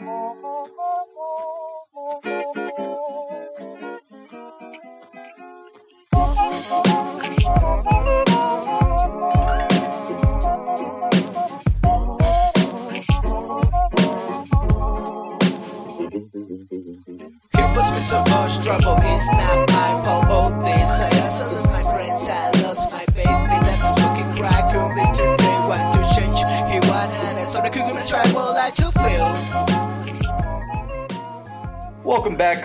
It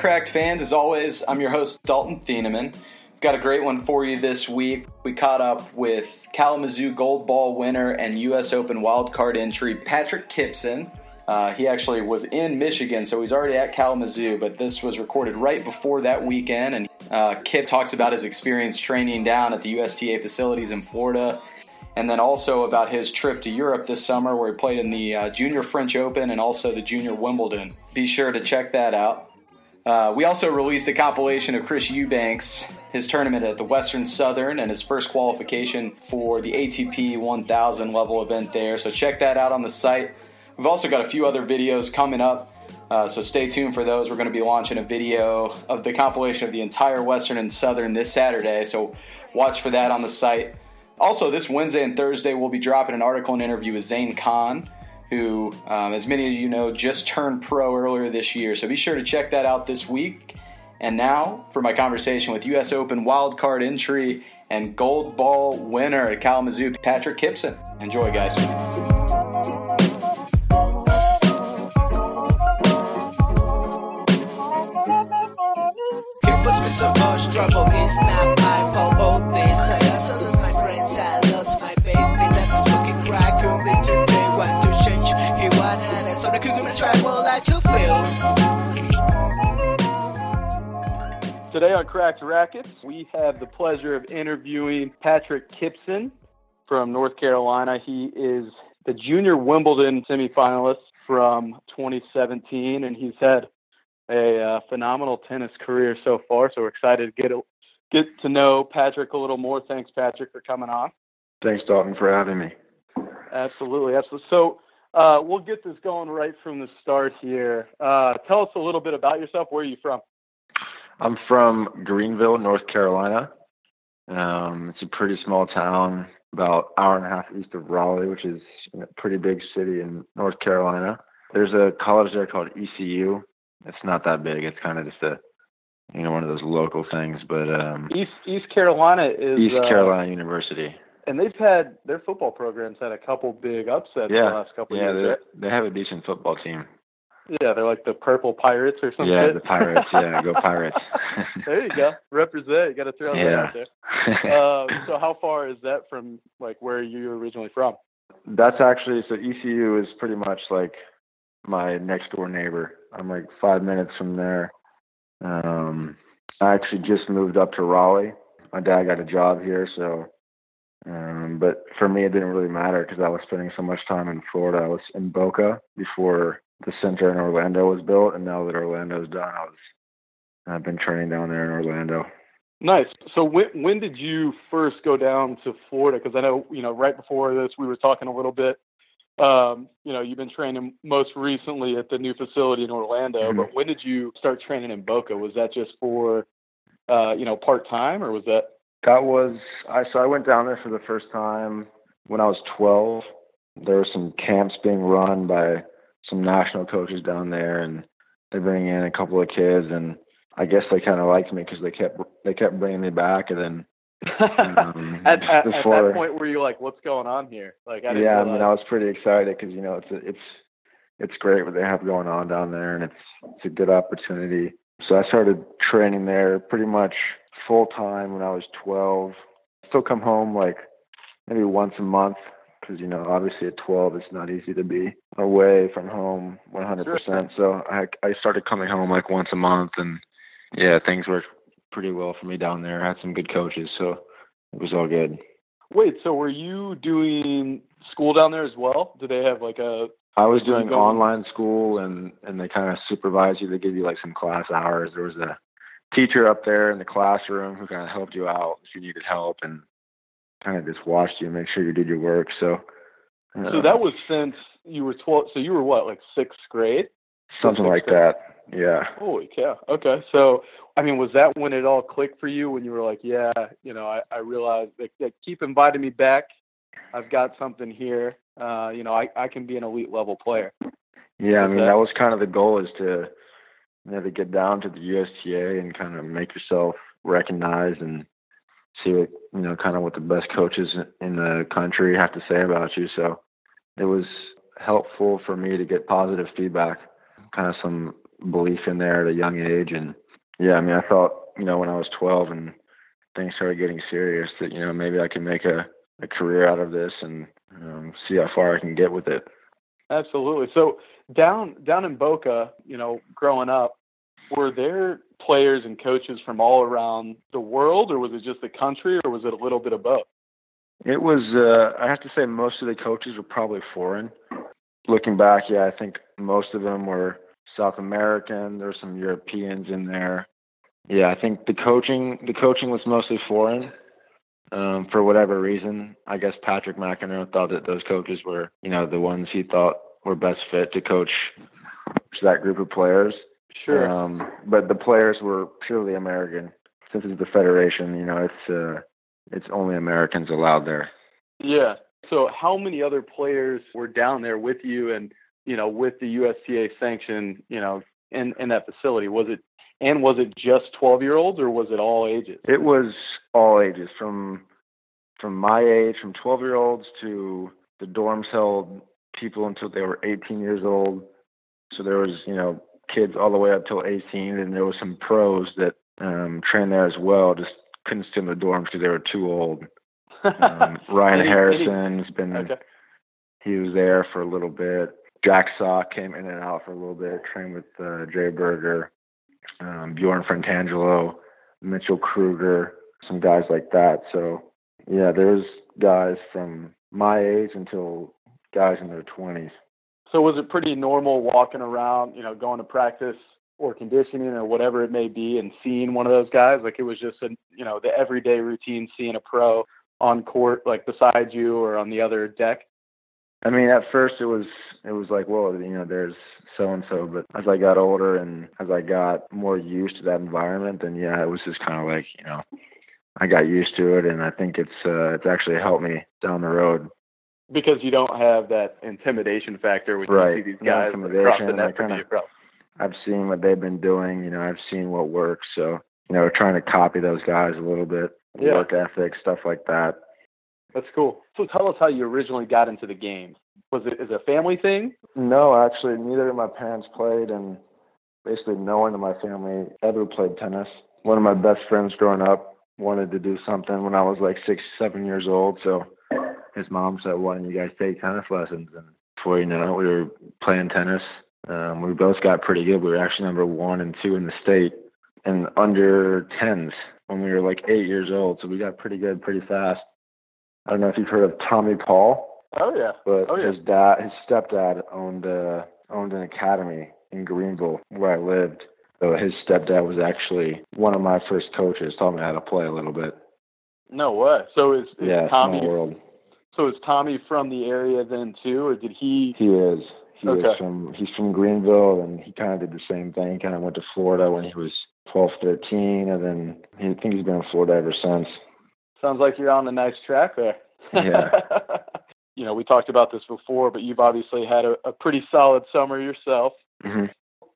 Cracked fans. As always, I'm your host, Dalton Thieneman. We've got a great one for you this week. We caught up with Kalamazoo Gold Ball winner and U.S. Open wildcard entry Patrick Kypson. Uh, he actually was in Michigan, so he's already at Kalamazoo, but this was recorded right before that weekend. And uh, Kip talks about his experience training down at the USTA facilities in Florida, and then also about his trip to Europe this summer, where he played in the uh, Junior French Open and also the Junior Wimbledon. Be sure to check that out. Uh, we also released a compilation of Chris Eubanks, his tournament at the Western Southern, and his first qualification for the ATP 1000 level event there. So check that out on the site. We've also got a few other videos coming up, uh, so stay tuned for those. We're going to be launching a video of the compilation of the entire Western and Southern this Saturday, so watch for that on the site. Also, this Wednesday and Thursday, we'll be dropping an article and interview with Zane Khan, who, um, as many of you know, just turned pro earlier this year. So be sure to check that out this week. And now for my conversation with U.S. Open wildcard entry and gold ball winner at Kalamazoo, Patrick Kypson. Enjoy, guys. Wanted so the cougar try well like to feel. Today on Cracked Rackets, we have the pleasure of interviewing Patrick Kypson from North Carolina. He is the junior Wimbledon semifinalist from 2017, and he's had a uh, phenomenal tennis career so far. So we're excited to get a, get to know Patrick a little more. Thanks, Patrick, for coming on. Thanks, Dalton, for having me. Absolutely, absolutely. So uh, we'll get this going right from the start here. Uh, tell us a little bit about yourself. Where are you from? I'm from Greenville, North Carolina. Um, it's a pretty small town, about hour and a half east of Raleigh, which is a pretty big city in North Carolina. There's a college there called ECU. It's not that big. It's kind of just a, you know, one of those local things. But um, East East Carolina is East uh, Carolina University. And they've had their football programs had a couple big upsets Yeah, the last couple yeah, years. they have a decent football team. Yeah, they're like the Purple Pirates or something. Yeah, the Pirates. Yeah, go Pirates. there you go. Represent. You got to throw that Yeah. out there. Uh, so how far is that from like where you were originally from? That's actually so ECU is pretty much like my next door neighbor. I'm like five minutes from there. Um, I actually just moved up to Raleigh. My dad got a job here, so. Um, but for me, it didn't really matter because I was spending so much time in Florida. I was in Boca before the center in Orlando was built, and now that Orlando's done, I was. I've been training down there in Orlando. Nice. So when when did you first go down to Florida? Because I know you know right before this we were talking a little bit. Um, you know, you've been training most recently at the new facility in Orlando, Mhm. but when did you start training in Boca? Was that just for uh, you know part time, or was that? That was I so I went down there for the first time when I was 12. There were some camps being run by some national coaches down there, and they bring in a couple of kids, and I guess they kind of liked me because they kept they kept bringing me back, and then Um, at, at, at that point, were you like, "What's going on here?" Like, I didn't yeah, I mean I was pretty excited because you know it's a, it's it's great what they have going on down there, and it's it's a good opportunity. So I started training there pretty much full time when I was 12. Still come home like maybe once a month because you know obviously at 12 it's not easy to be away from home 100%. So I I started coming home like once a month, and yeah, things worked pretty well for me down there. I had some good coaches, so it was all good. Wait, so were you doing school down there as well? Do they have like a? I was doing online school and and they kind of supervise you. They give you like some class hours. There was a teacher up there in the classroom who kind of helped you out if you needed help and kind of just watched you and make sure you did your work. So, uh, So that was since you were twelve. So you were what, like sixth grade? Something like that. Yeah. Holy cow. Okay. So, I mean, was that when it all clicked for you when you were like, yeah, you know, I, I realized that, that keep inviting me back. I've got something here. Uh, you know, I, I can be an elite level player. Yeah, I mean, that was kind of the goal is to, you know, to get down to the USTA and kind of make yourself recognized and see what, you know, kind of what the best coaches in the country have to say about you. So it was helpful for me to get positive feedback, kind of some belief in there at a young age. And yeah, I mean, I thought, you know, when I was 12 and things started getting serious that, you know, maybe I can make a, a career out of this and um, see how far I can get with it. Absolutely. So down down in Boca, you know, growing up, were there players and coaches from all around the world, or was it just the country, or was it a little bit of both? It was. Uh, I have to say, most of the coaches were probably foreign. Looking back, yeah, I think most of them were South American. There were some Europeans in there. Yeah, I think the coaching the coaching was mostly foreign. Um, for whatever reason, I guess Patrick McEnroe thought that those coaches were, you know, the ones he thought were best fit to coach that group of players. Sure. Um, but the players were purely American. Since it's the federation, you know, it's uh, it's only Americans allowed there. Yeah. So how many other players were down there with you and, you know, with the USTA sanction, you know, in, in that facility? Was it and was it just 12 year olds or was it all ages? It was all ages from from my age, from 12 year olds to the dorms held people until they were 18 years old. So there was, you know, kids all the way up till 18, and there was some pros that um, trained there as well. Just couldn't stay in the dorms because they were too old. Um, Ryan Any- Harrison's been Okay. he was there for a little bit. Jack Sock came in and out for a little bit, trained with uh, Jay Berger, um, Bjorn Fratangelo, Mitchell Krueger, some guys like that. So, yeah, there's guys from my age until guys in their 20s. So was it pretty normal walking around, you know, going to practice or conditioning or whatever it may be and seeing one of those guys? Like it was just a, you know, the everyday routine seeing a pro on court like beside you or on the other deck. I mean, at first it was it was like, well, you know, there's so and so, but as I got older and as I got more used to that environment, then yeah, it was just kind of like, you know, I got used to it, and I think it's uh, it's actually helped me down the road. Because you don't have that intimidation factor when Right. you see these guys across the net kinda-. I've seen what they've been doing, you know, I've seen what works, so you know, trying to copy those guys a little bit, Yeah. work ethic, stuff like that. That's cool. So tell us how you originally got into the game. Was it is it a family thing? No, actually, neither of my parents played, and basically no one in my family ever played tennis. One of my best friends growing up wanted to do something when I was like six, seven years old. So his mom said, "Why don't you guys take tennis lessons?" And before you know it, we were playing tennis. Um, we both got pretty good. We were actually number one and two in the state, and under tens when we were like eight years old. So we got pretty good pretty fast. I don't know if you've heard of Tommy Paul Oh yeah. but Oh, yeah. his dad, his stepdad owned uh, owned an academy in Greenville where I lived. So his stepdad was actually one of my first coaches. Taught me how to play a little bit. No way. So is, is yeah, Tommy. So is Tommy from the area then too, or did he He is. He Okay. is from. He's from Greenville, and he kind of did the same thing. Kind of went to Florida when he was 12, 13, and then he, I think he's been in Florida ever since. Sounds like you're on a nice track there. Yeah. you know, we talked about this before, but you've obviously had a, a pretty solid summer yourself. hmm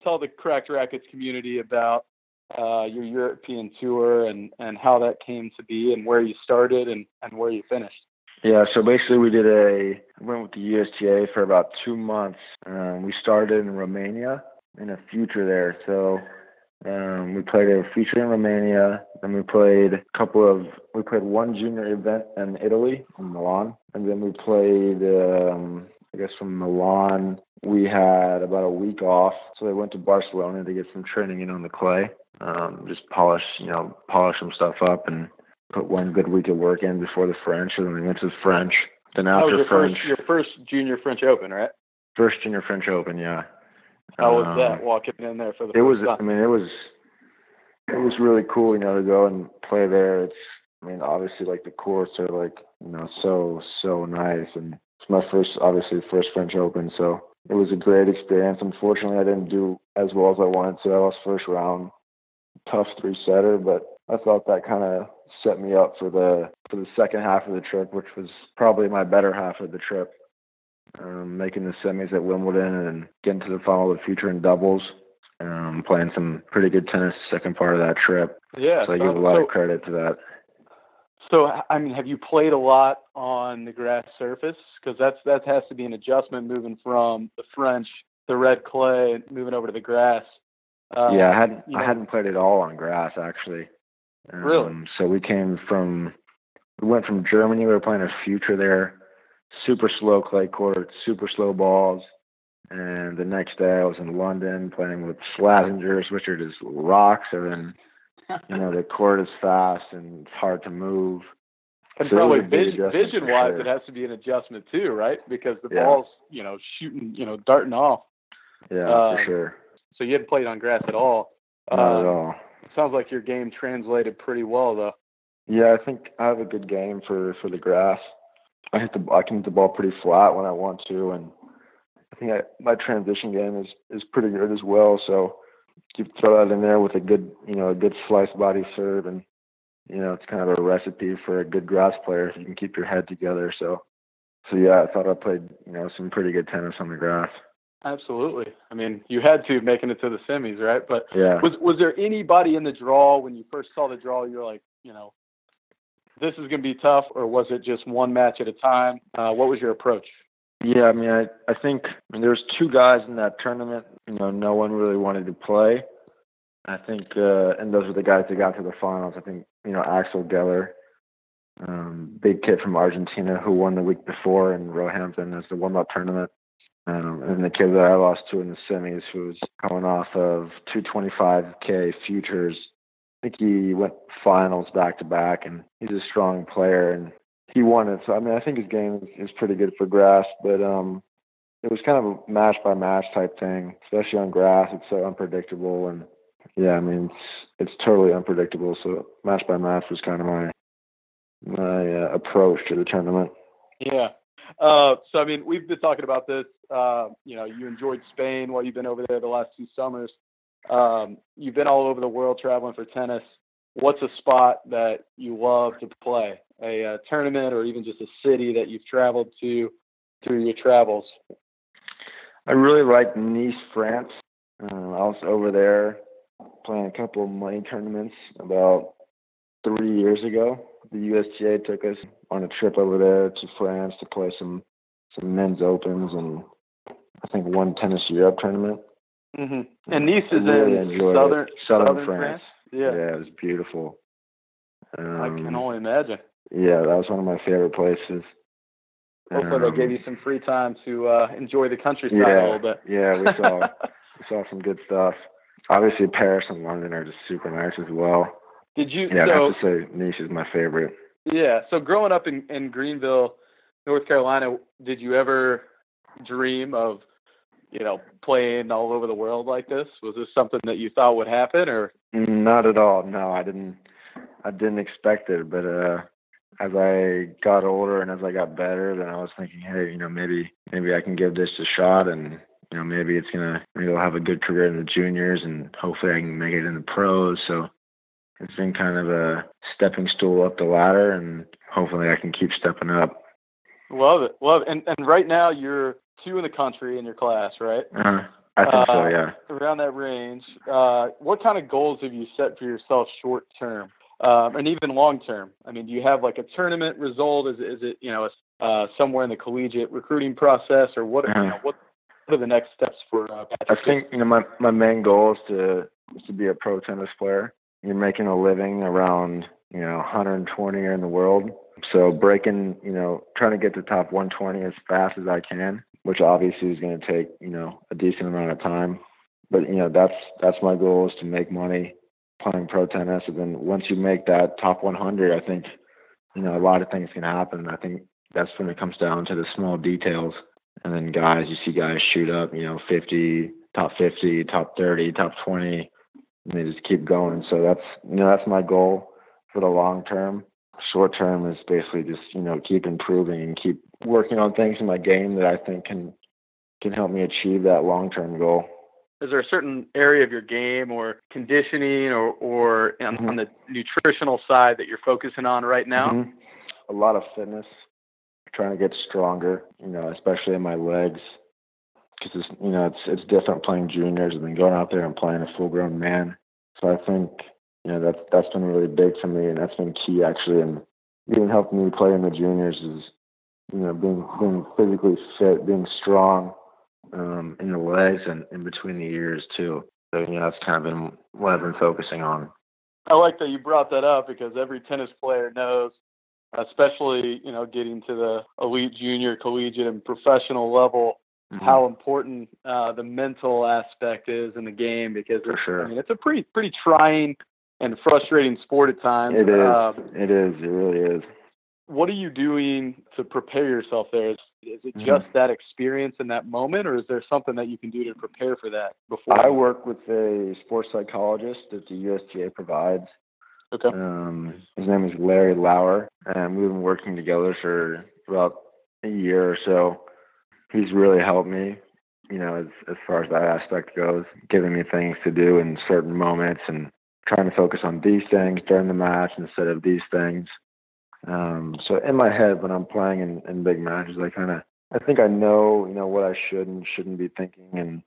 Tell the Cracked Rackets community about uh, your European tour and, and how that came to be and where you started and, and where you finished. Yeah, so basically we did a went with the USTA for about two months. Um, we started in Romania in a future there. So um, we played a feature in Romania, and we played a couple of we played one junior event in Italy in Milan, and then we played um, I guess from Milan we had about a week off, so they went to Barcelona to get some training in on the clay, um, just polish you know polish some stuff up and put one good week of work in before the French, and then we went to the French. Then was after your French, first, your first junior French Open, right? first junior French Open, yeah. How was Um, that walking in there for the It was. time? I mean, it was. It was really cool, you know, to go and play there. It's. I mean, obviously, like the courts are like, you know, so so nice, and it's my first, obviously, first French Open, so it was a great experience. Unfortunately, I didn't do as well as I wanted to. I lost first round, tough three setter, but I thought that kind of set me up for the for the second half of the trip, which was probably my better half of the trip. Um, making the semis at Wimbledon and getting to the final of the future in doubles. Um, playing some pretty good tennis second part of that trip. Yeah. So I give a lot so, of credit to that. So I mean, have you played a lot on the grass surface? Because that's that has to be an adjustment moving from the French, the red clay, moving over to the grass. Um, yeah, I hadn't I know. hadn't played at all on grass actually. Um, really? So we came from we went from Germany. We were playing a future there, super slow clay court, super slow balls. And the next day I was in London playing with Slazengers, which are just rocks, and then you know the court is fast and it's hard to move. And so probably vision, vision wise, sure. it has to be an adjustment too, right? Because the yeah. ball's you know shooting, you know, darting off. Yeah, uh, for sure. So you hadn't played on grass at all. Not uh, at all. Sounds like your game translated pretty well, though. Yeah, I think I have a good game for for the grass. I hit the I can hit the ball pretty flat when I want to, and I think I, my transition game is is pretty good as well. So you throw that in there with a good you know a good slice body serve, and you know it's kind of a recipe for a good grass player if you can keep your head together. So so yeah, I thought I played you know some pretty good tennis on the grass. Absolutely. I mean, you had to making it to the semis, right? But yeah. was was there anybody in the draw when you first saw the draw? You're like, you know, this is going to be tough, or was it just one match at a time? Uh, what was your approach? Yeah, I mean, I I think I mean, there was two guys in that tournament. You know, no one really wanted to play. I think, uh, and those were the guys that got to the finals. I think you know Axel Geller, um, big kid from Argentina who won the week before in Roehampton as the warm-up tournament. Um, and the kid that I lost to in the semis, who was coming off of 225k futures, I think he went finals back to back, and he's a strong player, and he won it. So I mean, I think his game is pretty good for grass, but um, it was kind of a match by match type thing, especially on grass. It's so unpredictable, and yeah, I mean, it's it's totally unpredictable. So match by match was kind of my my uh, approach to the tournament. Yeah, uh, so I mean, we've been talking about this. Uh, you know, you enjoyed Spain while you've been over there the last two summers. Um, you've been all over the world traveling for tennis. What's a spot that you love to play? A, a tournament or even just a city that you've traveled to through your travels? I really like Nice, France. Uh, I was over there playing a couple of money tournaments about three years ago the USGA took us on a trip over there to France to play some some men's opens and I think one tennis Europe tournament. Mm-hmm. And Nice is really in southern, southern southern France. France. Yeah, yeah, it was beautiful. Um, I can um, only imagine. Yeah, that was one of my favorite places. Hopefully, um, they gave you some free time to uh, enjoy the countryside yeah, a little bit. yeah, we saw we saw some good stuff. Obviously, Paris and London are just super nice as well. Did you? Yeah, so, I have to say Nice is my favorite. Yeah. So growing up in, in Greenville, North Carolina, did you ever dream of, you know, playing all over the world like this? Was this something that you thought would happen, or? Not at all. No, I didn't. I didn't expect it, but uh as I got older and as I got better, then I was thinking, hey, you know, maybe maybe I can give this a shot, and you know, maybe it's gonna maybe I'll have a good career in the juniors, and hopefully I can make it in the pros. So it's been kind of a stepping stool up the ladder, and hopefully I can keep stepping up. Love it, love it. And and right now you're two in the country in your class, right? Uh-huh. I think uh, so, yeah. Around that range. Uh, what kind of goals have you set for yourself short term, um, and even long term? I mean, do you have like a tournament result? Is is it you know uh, somewhere in the collegiate recruiting process, or what? Uh-huh. You know, what what are the next steps for uh, Patrick? I think you know my my main goal is to is to be a pro tennis player you're making a living around you know 120 in the world. So breaking, you know, trying to get to top 120 as fast as I can, which obviously is going to take you know a decent amount of time. But you know that's that's my goal is to make money playing pro tennis, and then once you make that top 100, I think you know a lot of things can happen. I think that's when it comes down to the small details. And then guys, you see guys shoot up, you know, 50, top 50, top 30, top 20 and they just keep going. So that's you know that's my goal for the long term. Short term is basically just you know keep improving and keep working on things in my game that I think can can help me achieve that long term goal. Is there a certain area of your game or conditioning or or on, mm-hmm. on the nutritional side that you're focusing on right now? Mm-hmm. A lot of fitness, trying to get stronger. You know, especially in my legs, because it's you know it's it's different playing juniors and then going out there and playing a full grown man. So I think you know that's that's been really big for me, and that's been key actually, and even helping me play in the juniors is you know being being physically fit, being strong um, in the legs and in between the ears too. So you know that's kind of been what I've been focusing on. I like that you brought that up because every tennis player knows, especially you know getting to the elite junior, collegiate, and professional level, mm-hmm. how important uh, the mental aspect is in the game because For sure. I mean, it's a pretty pretty trying and frustrating sport at times. It is. Um, it is. It really is. What are you doing to prepare yourself there? Is, is it mm-hmm. just that experience in that moment, or is there something that you can do to prepare for that before? I work with a sports psychologist that the USGA provides. Okay. Um, his name is Larry Lauer, and we've been working together for about a year or so he's really helped me, you know, as as far as that aspect goes, giving me things to do in certain moments and trying to focus on these things during the match instead of these things. Um, so in my head, when I'm playing in, in big matches, I kind of, I think I know, you know, what I should and shouldn't be thinking and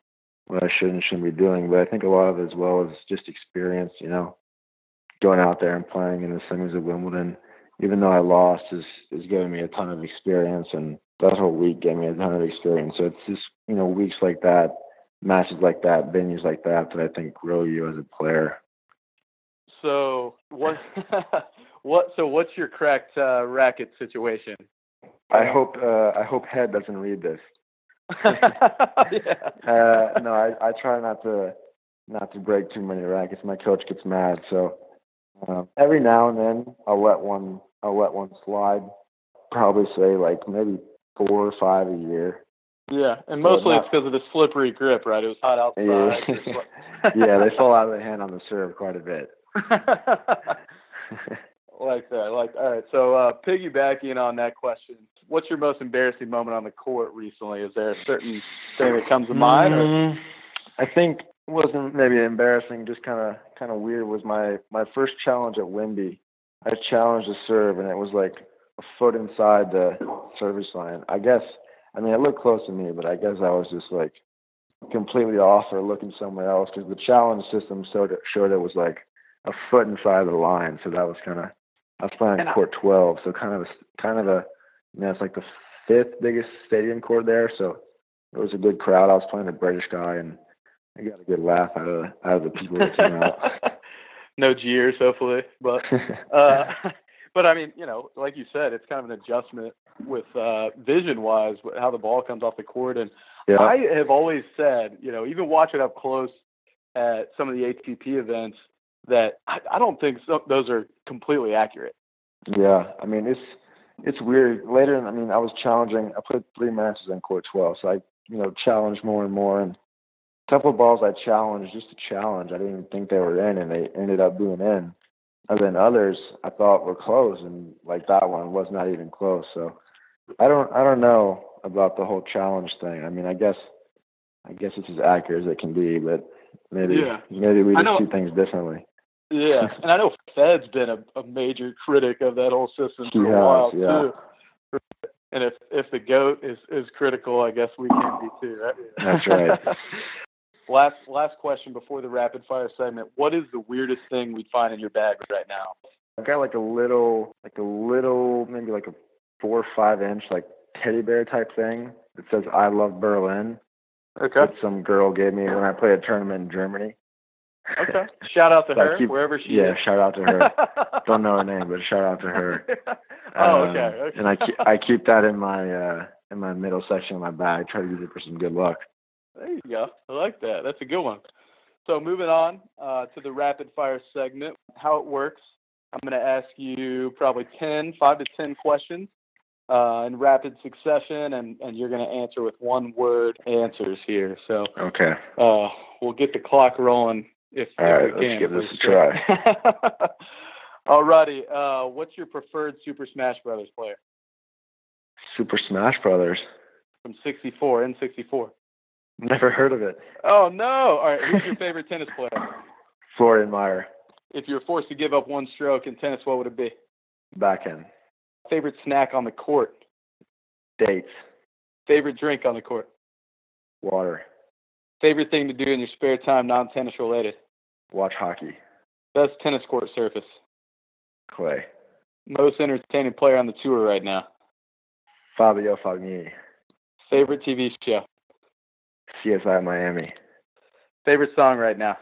what I should and shouldn't be doing. But I think a lot of it as well is just experience, you know, going out there and playing in the semis of Wimbledon, even though I lost, is is giving me a ton of experience and that whole week gave me a ton of experience. So it's just you know weeks like that, matches like that, venues like that that I think grow you as a player. So what? what? So what's your correct uh, racket situation? I hope uh, I hope Head doesn't read this. yeah. uh, no, I I try not to not to break too many rackets. My coach gets mad, so uh, every now and then I'll let one I'll let one slide. Probably say like maybe four or five a year. Yeah, and mostly not, it's because of the slippery grip, right? It was hot outside. Yeah, yeah they fall out of the hand on the serve quite a bit. like that. Like all right. So uh, piggybacking on that question, what's your most embarrassing moment on the court recently? Is there a certain thing that comes to mind? Mm, I think wasn't maybe embarrassing, just kind of kind of weird. Was my my first challenge at Wimby. I challenged a serve, and it was like a foot inside the service line. I guess, I mean, it looked close to me, but I guess I was just like completely off or looking somewhere else because the challenge system showed it, showed it was like a foot inside the line. So that was kind of, I was playing and court 12. So kind of a, kind of a, you know, it's like the fifth biggest stadium court there. So it was a good crowd. I was playing a British guy and I got a good laugh out of, out of the people that came out. no jeers, hopefully, but, uh, but I mean, you know, like you said, it's kind of an adjustment with uh, vision wise, how the ball comes off the court. And yeah. I have always said, you know, even watching up close at some of the ATP events, that I, I don't think so, those are completely accurate. Yeah, I mean, it's it's weird. Later, I mean, I was challenging. I played three matches in court 12, so I, you know, challenged more and more. And a couple of balls I challenged just to challenge. I didn't even think they were in, and they ended up being in and then others I thought were close, and like that one was not even close. So I don't I don't know about the whole challenge thing. I mean, I guess I guess it's as accurate as it can be, but maybe yeah. maybe we just see things differently. Yeah, and I know Fed's been a, a major critic of that whole system for a while yeah. too. And if if the goat is is critical, I guess we can be too. Right? That's right. Last last question before the rapid fire segment. What is the weirdest thing we'd find in your bag right now? I've got like a little, like a little, maybe like a four or five inch like teddy bear type thing that says "I love Berlin." Okay. That some girl gave me when I played a tournament in Germany. Okay. Shout out to her keep, wherever she yeah, is. Yeah, shout out to her. Don't know her name, but shout out to her. oh, okay. Um, okay. And I keep, I keep that in my uh in my middle section of my bag. Try to use it for some good luck. There you go. I like that. That's a good one. So moving on uh, to the rapid fire segment, how it works. I'm going to ask you probably 10, 5 to 10 questions uh, in rapid succession, and, and you're going to answer with one word answers here. So okay, uh, we'll get the clock rolling if, All if right, we let's give this a try. Alrighty, uh, what's your preferred Super Smash Brothers player? Super Smash Brothers from 64 N64. Never heard of it. Oh no! All right, who's your favorite tennis player? Florian Mayer, If you were forced to give up one stroke in tennis, what would it be? backhand. Favorite snack on the court? Dates, Favorite drink on the court? water, Favorite thing to do in your spare time, non-tennis related? watch hockey, Best tennis court surface? clay. Most entertaining player on the tour right now? Fabio Fogni, Favorite TV show? CSI Miami. Favorite song right now?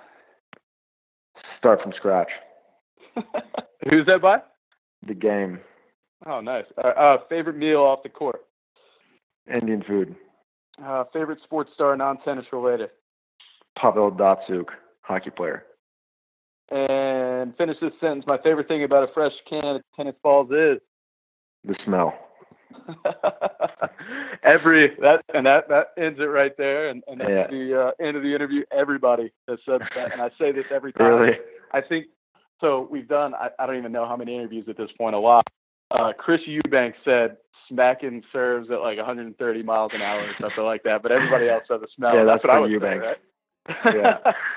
Start from scratch. Who's that by? The game, Oh, nice. Uh, uh, favorite meal off the court? Indian food. Uh, favorite sports star, non-tennis related? Pavel Datsyuk, hockey player. And finish this sentence. My favorite thing about a fresh can of tennis balls is The smell. every that and that that ends it right there. And, and that's Yeah. the uh, end of the interview. Everybody has said that, and I say this every time. Really? I think so. We've done. I, I don't even know how many interviews at this point. A lot. Uh, Chris Eubank said smacking serves at like 130 miles an hour or something like that. But everybody else said the smell. Yeah, that's, that's what I would Eubank. say, right?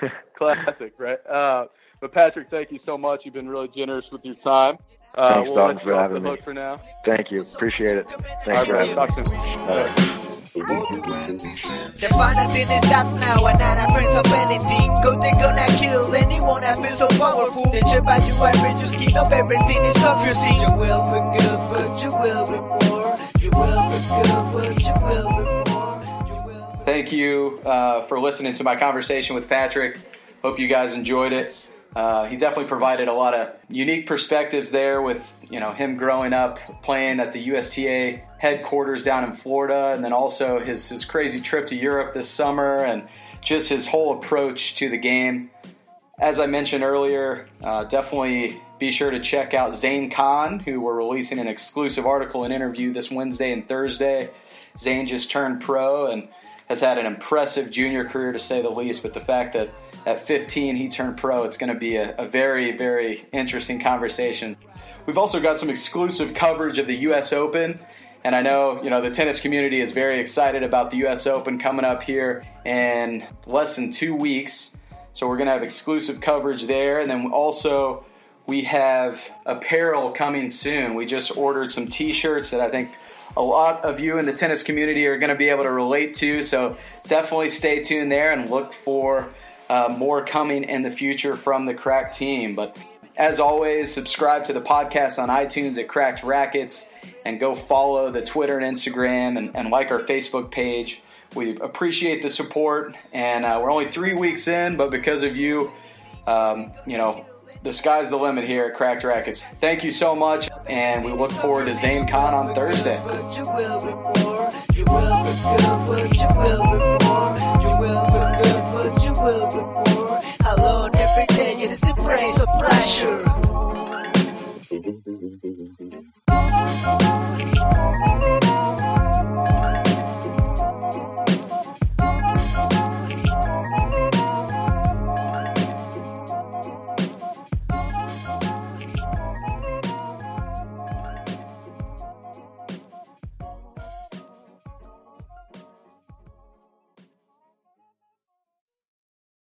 Yeah. Classic, right? Uh, but Patrick, thank you so much. You've been really generous with your time. Uh, Thanks, we'll Dalton, for you off the having me. for now. Thank you. Appreciate it. Thanks right, for having me. The final thing is stop now and not a friends of anything. Go they gonna kill anyone that feels so powerful. They check about you and you skin up everything is confusing. You will be good, but you will be more. You will be good, but you will be more. You will be Thank you uh, for listening to my conversation with Patrick. Hope you guys enjoyed it. Uh, he definitely provided a lot of unique perspectives there with you know him growing up playing at the USTA headquarters down in Florida, and then also his his crazy trip to Europe this summer, and just his whole approach to the game. As I mentioned earlier, uh, definitely be sure to check out Zane Khan, who we're releasing an exclusive article and interview this Wednesday and Thursday. Zane just turned pro and has had an impressive junior career to say the least, but the fact that at 15 he turned pro, it's going to be a, a very, very interesting conversation. We've also got some exclusive coverage of the U.S. Open, and I know you know the tennis community is very excited about the U.S. Open coming up here in less than two weeks. So we're going to have exclusive coverage there, and then also we have apparel coming soon. We just ordered some T-shirts that I think a lot of you in the tennis community are going to be able to relate to. So definitely stay tuned there and look for uh, more coming in the future from the Crack team. But as always, subscribe to the podcast on iTunes at Cracked Rackets and go follow the Twitter and Instagram and, and like our Facebook page. We appreciate the support, and uh, we're only three weeks in, but because of you, um, you know, the sky's the limit here at Cracked Rackets. Thank you so much, and we look forward to Zane Khan on Thursday. Will be more. Alone every day, it is a praise, of pleasure.